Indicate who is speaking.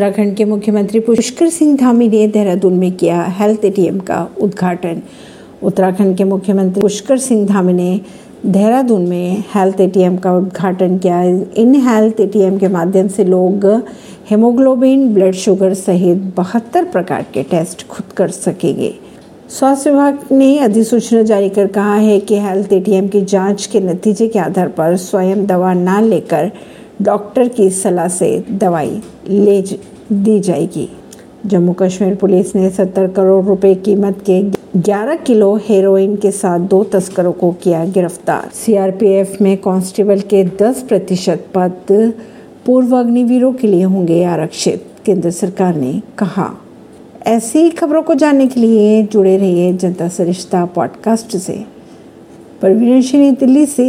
Speaker 1: उत्तराखंड के मुख्यमंत्री पुष्कर सिंह धामी ने देहरादून में किया हेल्थ एटीएम का उद्घाटन। उत्तराखंड के मुख्यमंत्री पुष्कर सिंह धामी ने देहरादून में हेल्थ एटीएम का उद्घाटन किया। इन हेल्थ एटीएम के माध्यम से लोग हेमोग्लोबिन, ब्लड शुगर सहित बहत्तर प्रकार के टेस्ट खुद कर सकेंगे। स्वास्थ्य विभाग ने अधिसूचना जारी कर कहा है कि हेल्थ एटीएम की जाँच के नतीजे के आधार पर स्वयं दवा न लेकर डॉक्टर की सलाह से दवाई ले दी जाएगी। जम्मू कश्मीर पुलिस ने 70 करोड़ रुपए कीमत के 11 किलो हेरोइन के साथ दो तस्करों को किया गिरफ़्तार। सीआरपीएफ में कांस्टेबल के 10 प्रतिशत पद पूर्व अग्निवीरों के लिए होंगे आरक्षित, केंद्र सरकार ने कहा। ऐसी खबरों को जानने के लिए जुड़े रहिए जनता सरिश्ता पॉडकास्ट से। परवीन दिल्ली से